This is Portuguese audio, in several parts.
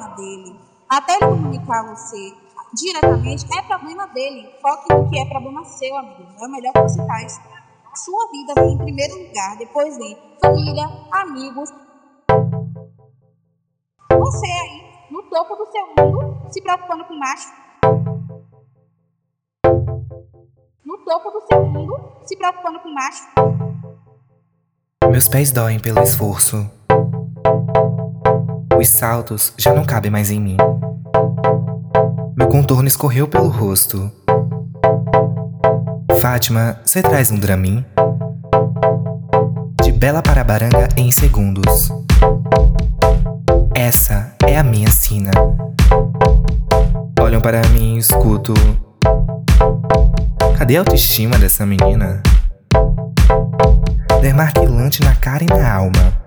problema dele. Até ele comunicar você diretamente, é problema dele. Foque no que é problema seu, amigo. É o melhor que você faz. Sua vida vem em primeiro lugar, depois vem família, amigos. Você aí, no topo do seu mundo, se preocupando com macho. No topo do seu mundo, se preocupando com macho. Meus pés doem pelo esforço. Os saltos já não cabem mais em mim. Meu contorno escorreu pelo rosto. Fátima, você traz um Dramin? De Bela para Baranga em segundos. Essa é a minha sina. Olham para mim e escuto. Cadê a autoestima dessa menina? Dermarquilante na cara e na alma.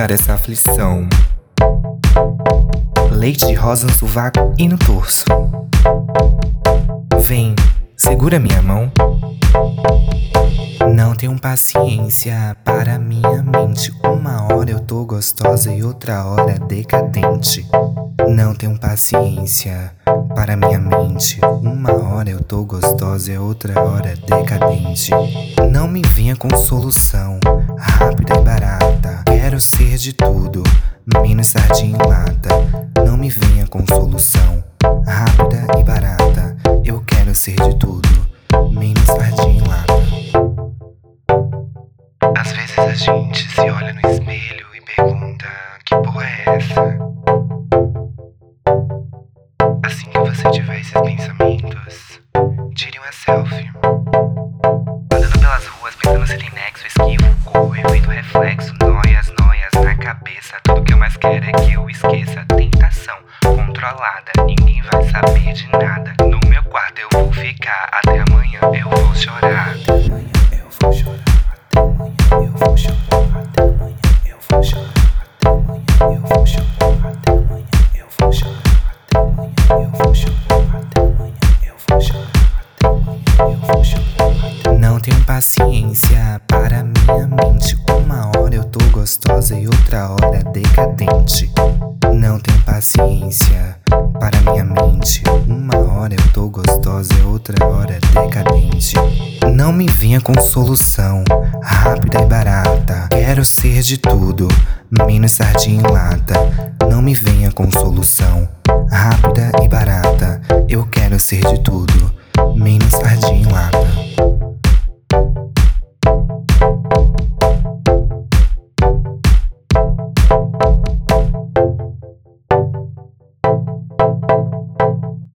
Essa aflição. Leite de rosa no sovaco e no torso. Vem, segura minha mão. Não tenho paciência para minha mente. Uma hora eu tô gostosa e outra hora decadente. Não tenho paciência para minha mente. Uma hora eu tô gostosa e outra hora decadente. Não me venha com solução rápida e barata. Quero ser de tudo, menos sardinha em lata. Não me venha com solução rápida e barata. Eu quero ser de tudo, menos sardinha em lata. Às vezes a gente se olha no espelho e pergunta: que porra é essa? Assim que você tiver esses pensamentos, tire uma selfie. Esqueça. Tentação controlada, ninguém vai saber de nada. No meu quarto eu vou ficar até amanhã, eu vou chorar. Até amanhã eu vou chorar. Até amanhã eu vou chorar. Até amanhã eu vou chorar. Até amanhã eu vou chorar. Até amanhã eu vou chorar. Até amanhã eu vou chorar. Até amanhã eu vou chorar. Até amanhã eu vou chorar. Não tenho paciência para minha mente. Uma hora eu tô gostosa e outra hora decadente. Paciência para minha mente. Uma hora eu tô gostosa outra hora decadente. Não me venha com solução rápida e barata. Quero ser de tudo, menos sardinha em lata. Não me venha com solução rápida e barata. Eu quero ser de tudo,